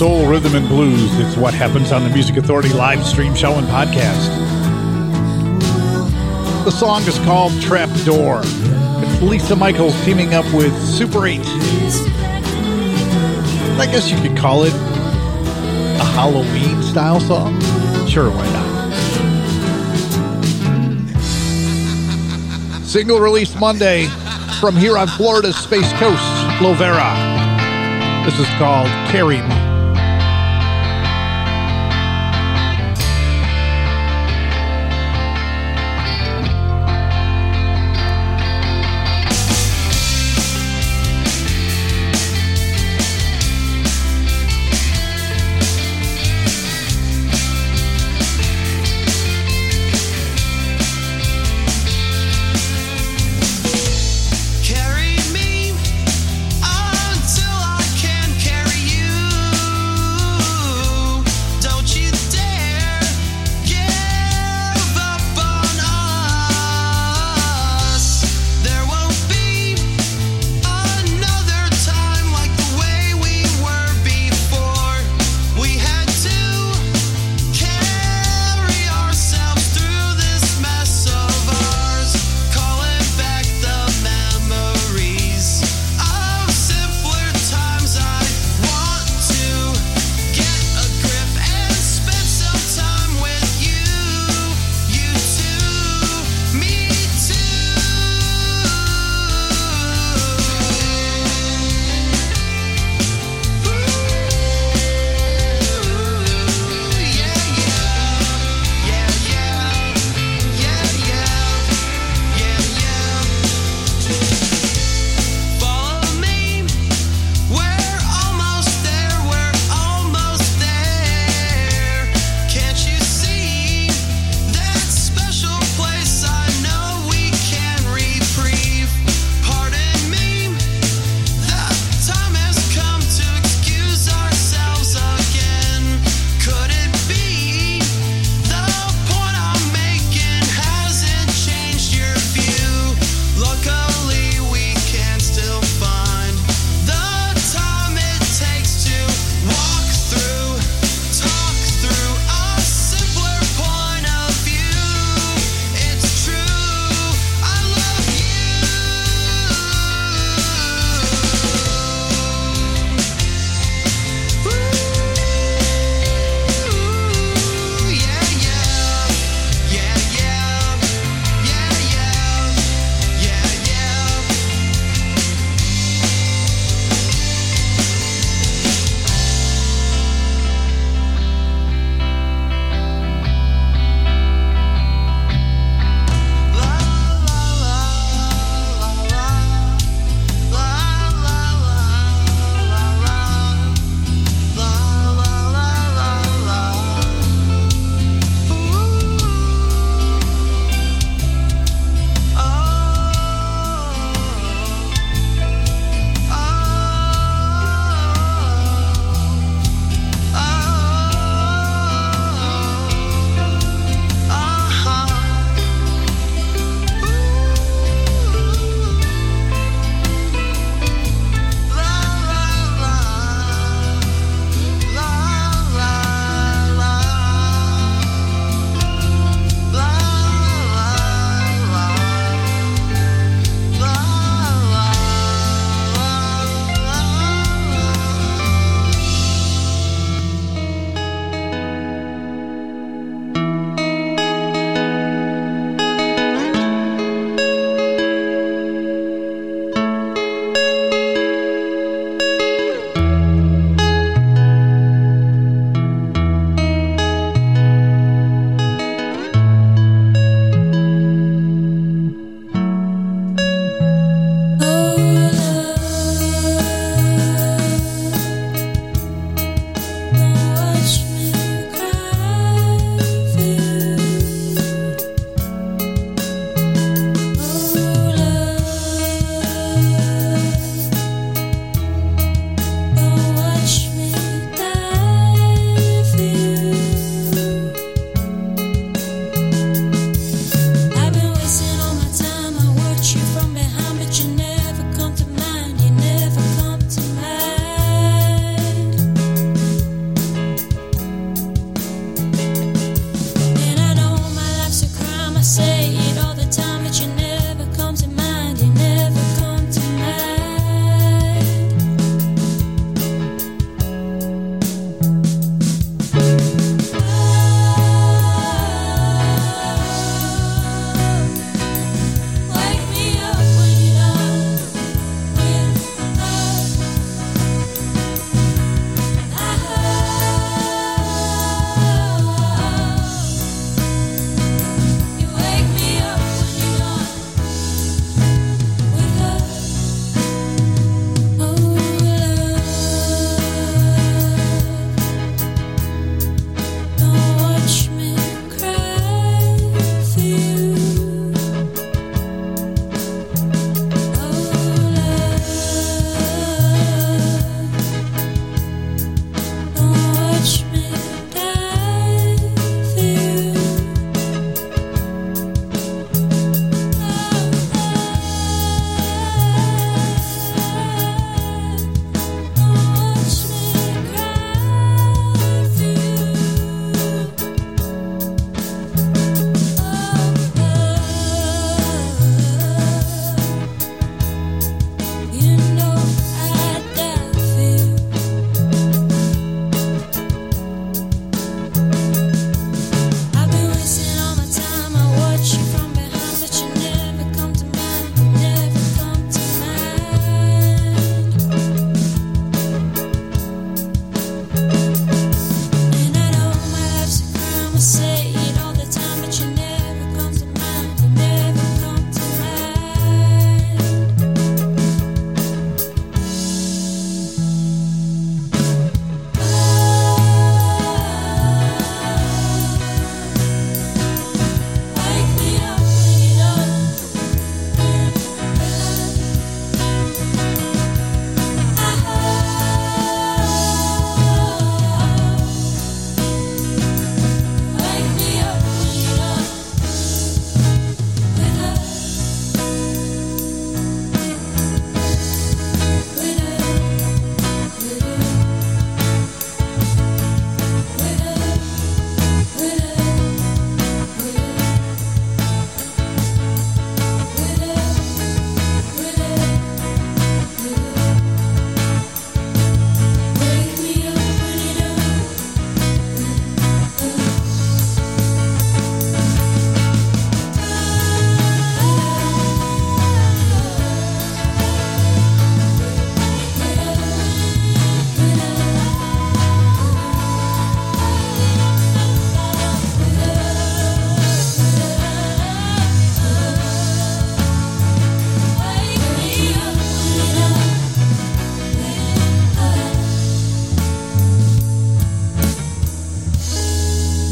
Soul, rhythm, and blues. It's what happens on the Music Authority live stream show and podcast. The song is called Trap Door. It's Lisa Michaels teaming up with Super 8. I guess you could call it a Halloween style song. Sure, why not? Single released Monday from here on Florida's Space Coast, Lovera. This is called Carry Me.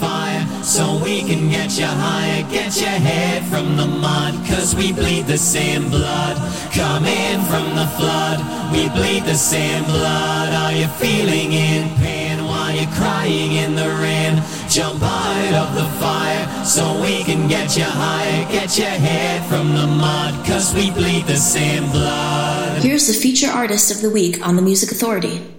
Fire, so we can get you higher, get your head from the mud, cause we bleed the same blood. Come in from the flood, we bleed the same blood. Are you feeling in pain while you're crying in the rain? Jump out of the fire so we can get you higher, get your head from the mud, cause we bleed the same blood. Here's the feature artist of the week on the Music Authority.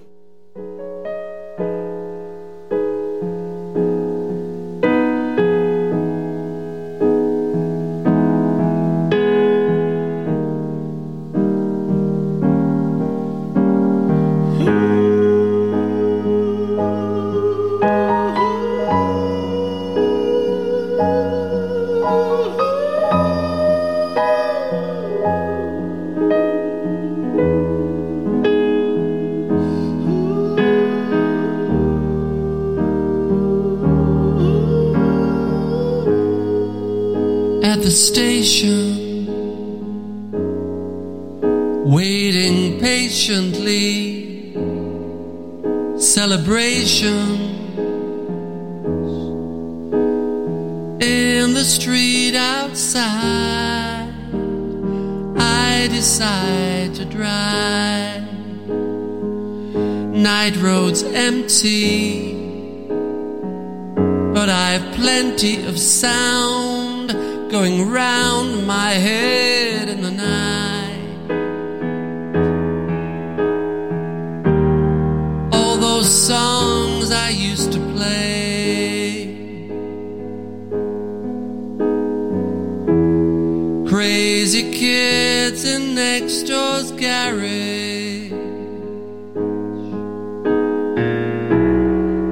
crazy kids in next door's garage.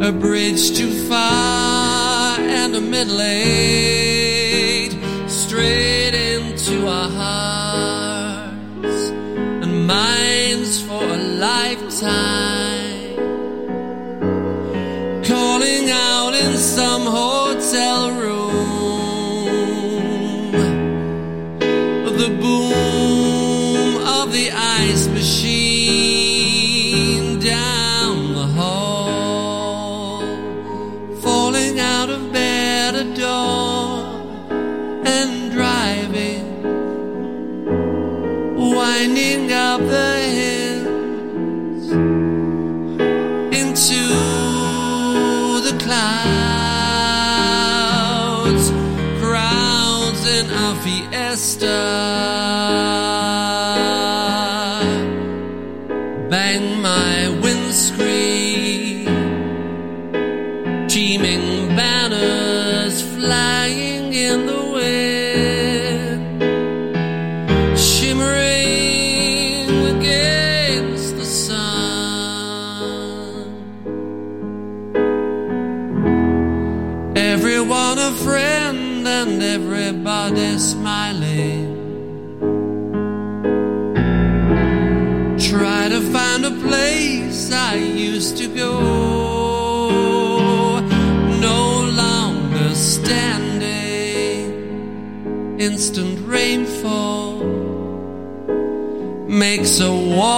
A bridge too far and a middle eight straight into our hearts and minds for a lifetime.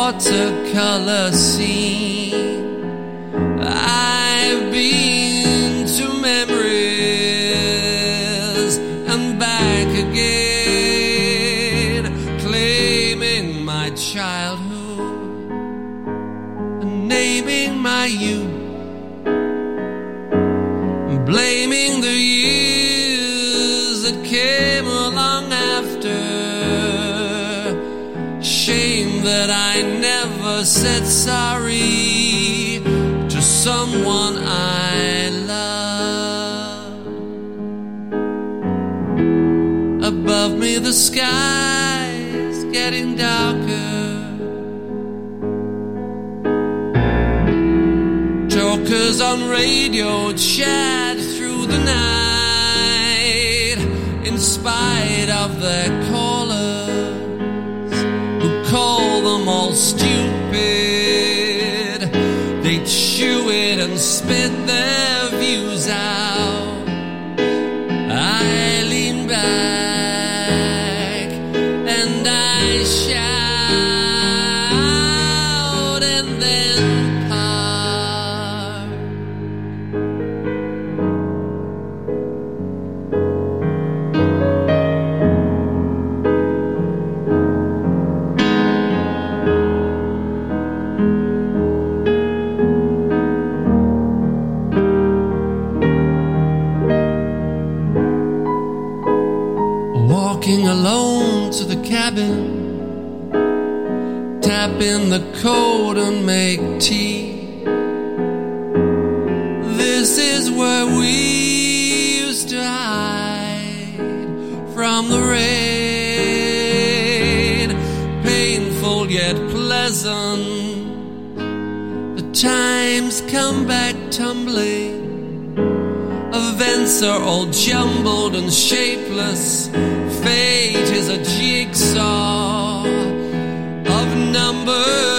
watercolor scene. getting darker. Jokers on radio chat through the night, in spite of the and make tea. This is where we used to hide from the rain. Painful yet pleasant. The times come back tumbling. Events are all jumbled and shapeless. Fate is a jigsaw of numbers.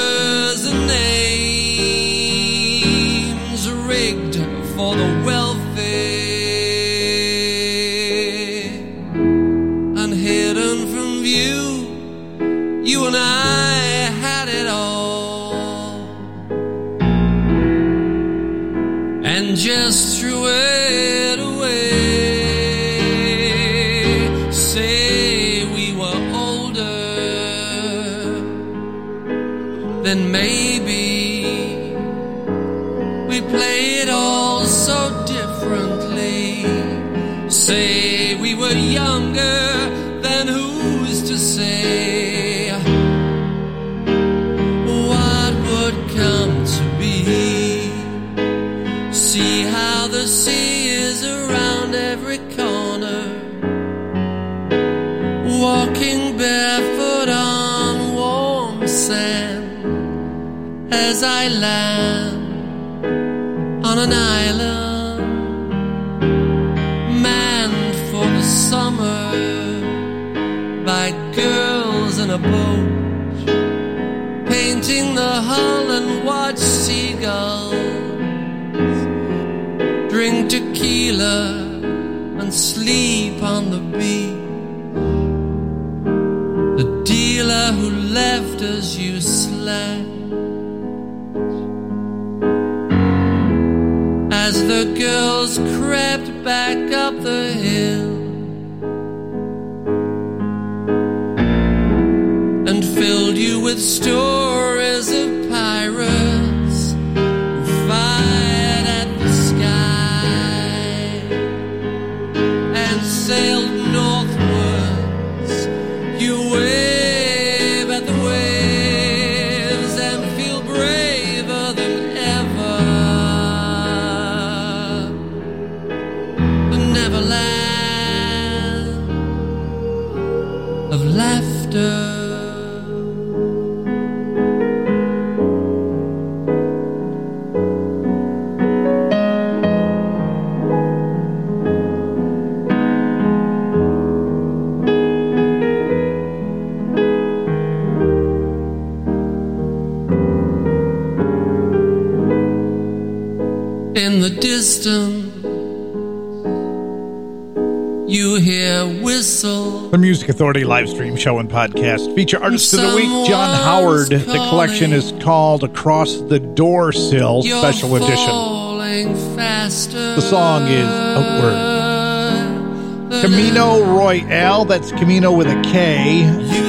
As I land on an island manned for the summer by girls in a boat painting the hull and watch seagulls drink tequila and sleep on the beach. Filled you The Music Authority live stream show and podcast feature artist of the week, John Howard. The collection is called Across the Door Sill You're Special Edition. Faster. The song is oh, Outward. Kamino Royale, that's Camino with a K,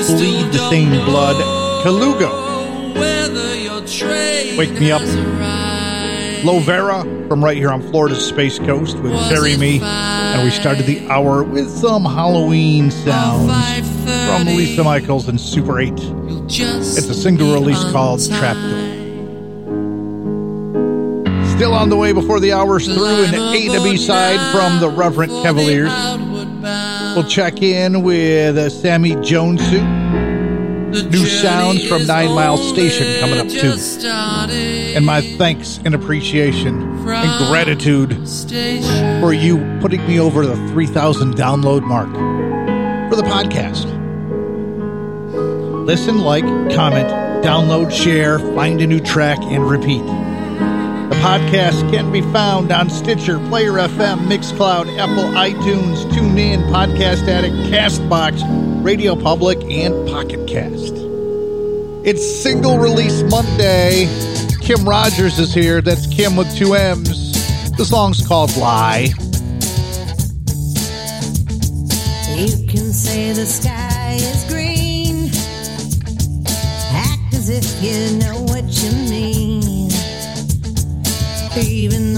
bleed the same blood. Calugo, whether your train Wake Me Up. Lovera from right here on Florida's Space Coast with Bury Me. And we started the hour with some Halloween sounds from Lisa Michaels and Super 8. It's a single release called time. Trap Door. Still on the way before the hour's through, an A to B side from the Reverend Cavaliers. We'll check in with uh, Sammy Jones. The new sounds from Nine Mile Station coming up, too. And my thanks and appreciation and gratitude for you putting me over the 3,000 download mark for the podcast. Listen, like, comment, download, share, find a new track, and repeat. The podcast can be found on Stitcher, Player FM, Mixcloud, Apple, iTunes, TuneIn, Podcast Addict, Castbox, Radio Public, and Pocket Cast. It's single release Monday. Kimm Rogers is here. That's Kimm with two M's. The song's called Lie. You can say the sky is green. Act as if you know what you mean. Even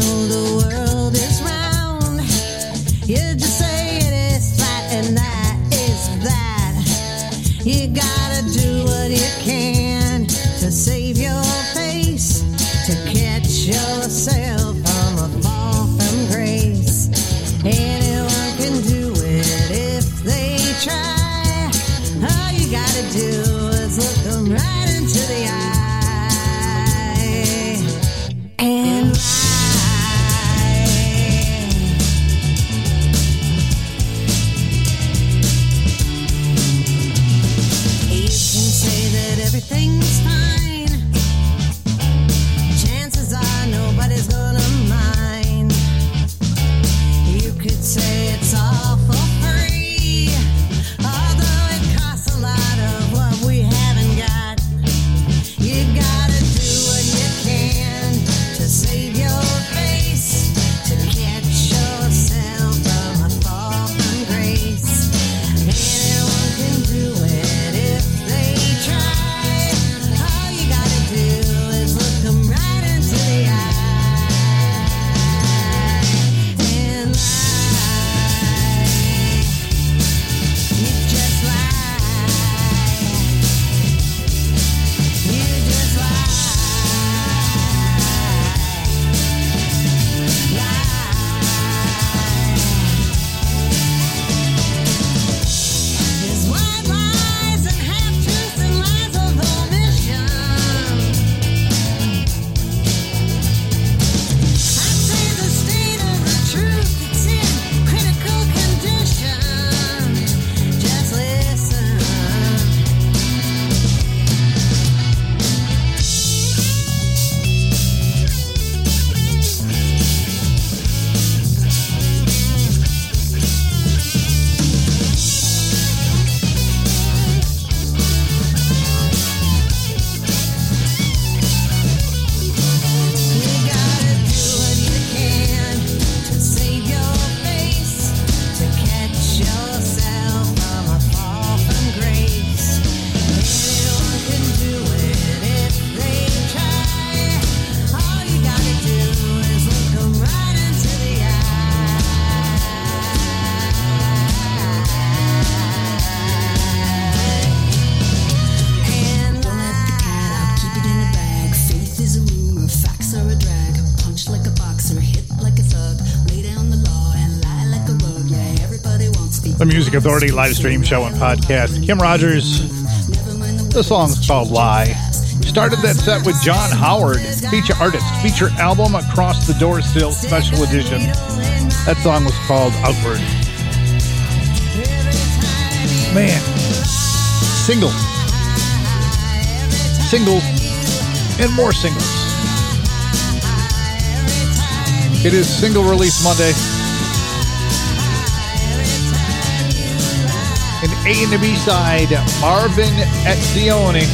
Authority live stream show and podcast. Kimm Rogers. The song's called Lie. Started that set with John Howard, feature artist, feature album Across the Door Sill Special Edition. That song was called Outward. Man, singles, singles, and more singles. It is single release Monday. A and the B side, Marvin Etzioni.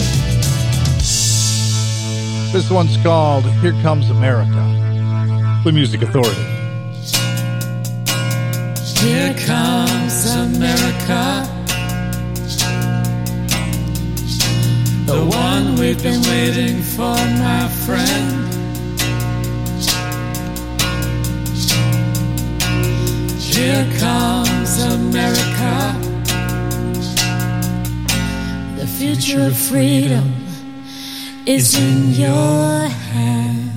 This one's called Here Comes America, the Music Authority. Here comes America. The one we've been waiting for, my friend. Here comes America. Future of freedom is in your hands.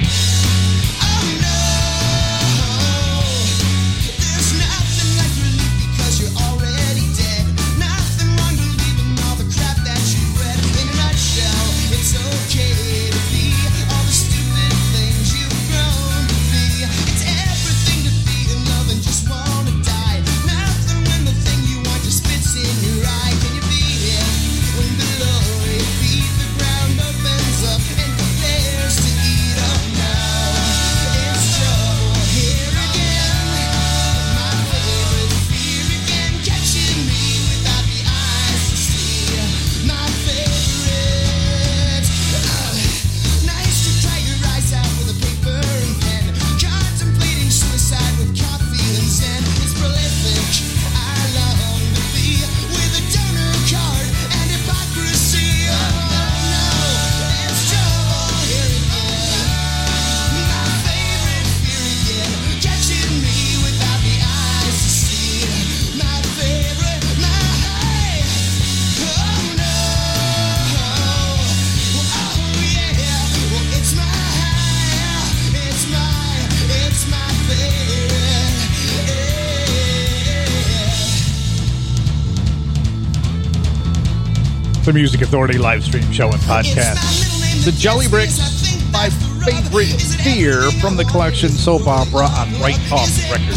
The Music Authority live stream show and podcast. The Jelly Bricks, my favorite fear from the collection soap opera on Right Talk Records.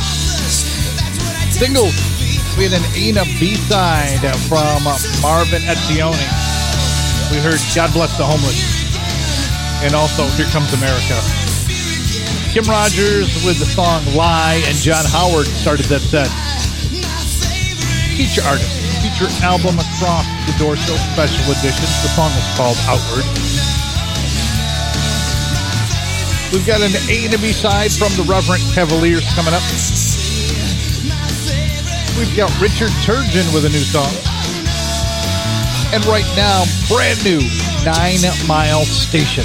Single, had an A and a B side from Marvin Etzioni. We heard God Bless the Homeless. And also Here Comes America. Kimm Rogers with the song Lie and John Howard started that set. Feature artist, feature album across the Door Sill Special Edition. The song was called Outward. We've got an A and a B side from the Reverend Cavaliers coming up. We've got Richard Turgeon with a new song. And right now, brand new Nine Mile Station,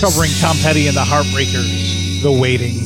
covering Tom Petty and the Heartbreakers, The Waiting.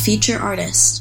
Feature artist.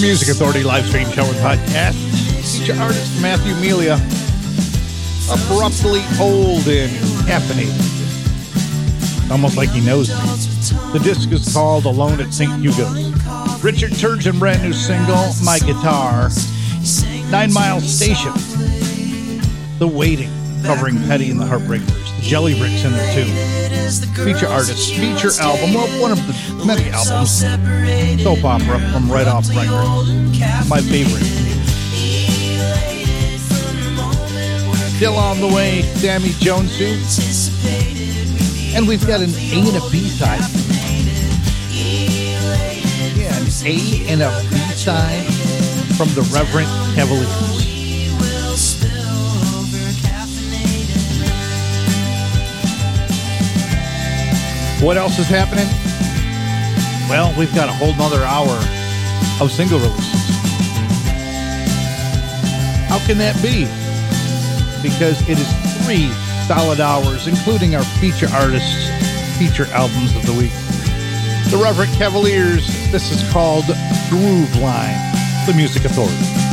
The Music Authority live stream show and podcast. Feature artist Matthew Melia. Abruptly old and caffeinated. Almost like he knows me. The disc is called Alone at St. Hugo's. Richard Turgeon brand new single, My Guitar. Nine Mile Station. The Waiting, covering Petty and the Heartbreakers. Jelly Bricks in there too. Feature artist, feature album, well, one of the many albums. Soap opera from Right Off Record. My favorite. Still on the way, Sammy Jones too. And we've got an A and a B side. Yeah, an A and a B side from the Reverend Cavaliers. What else is happening? Well, we've got a whole nother hour of single releases. How can that be? Because it is three solid hours, including our feature artists' feature albums of the week. The Reverend Cavaliers, this is called Groove Line, the Music Authority.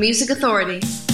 Music Authority.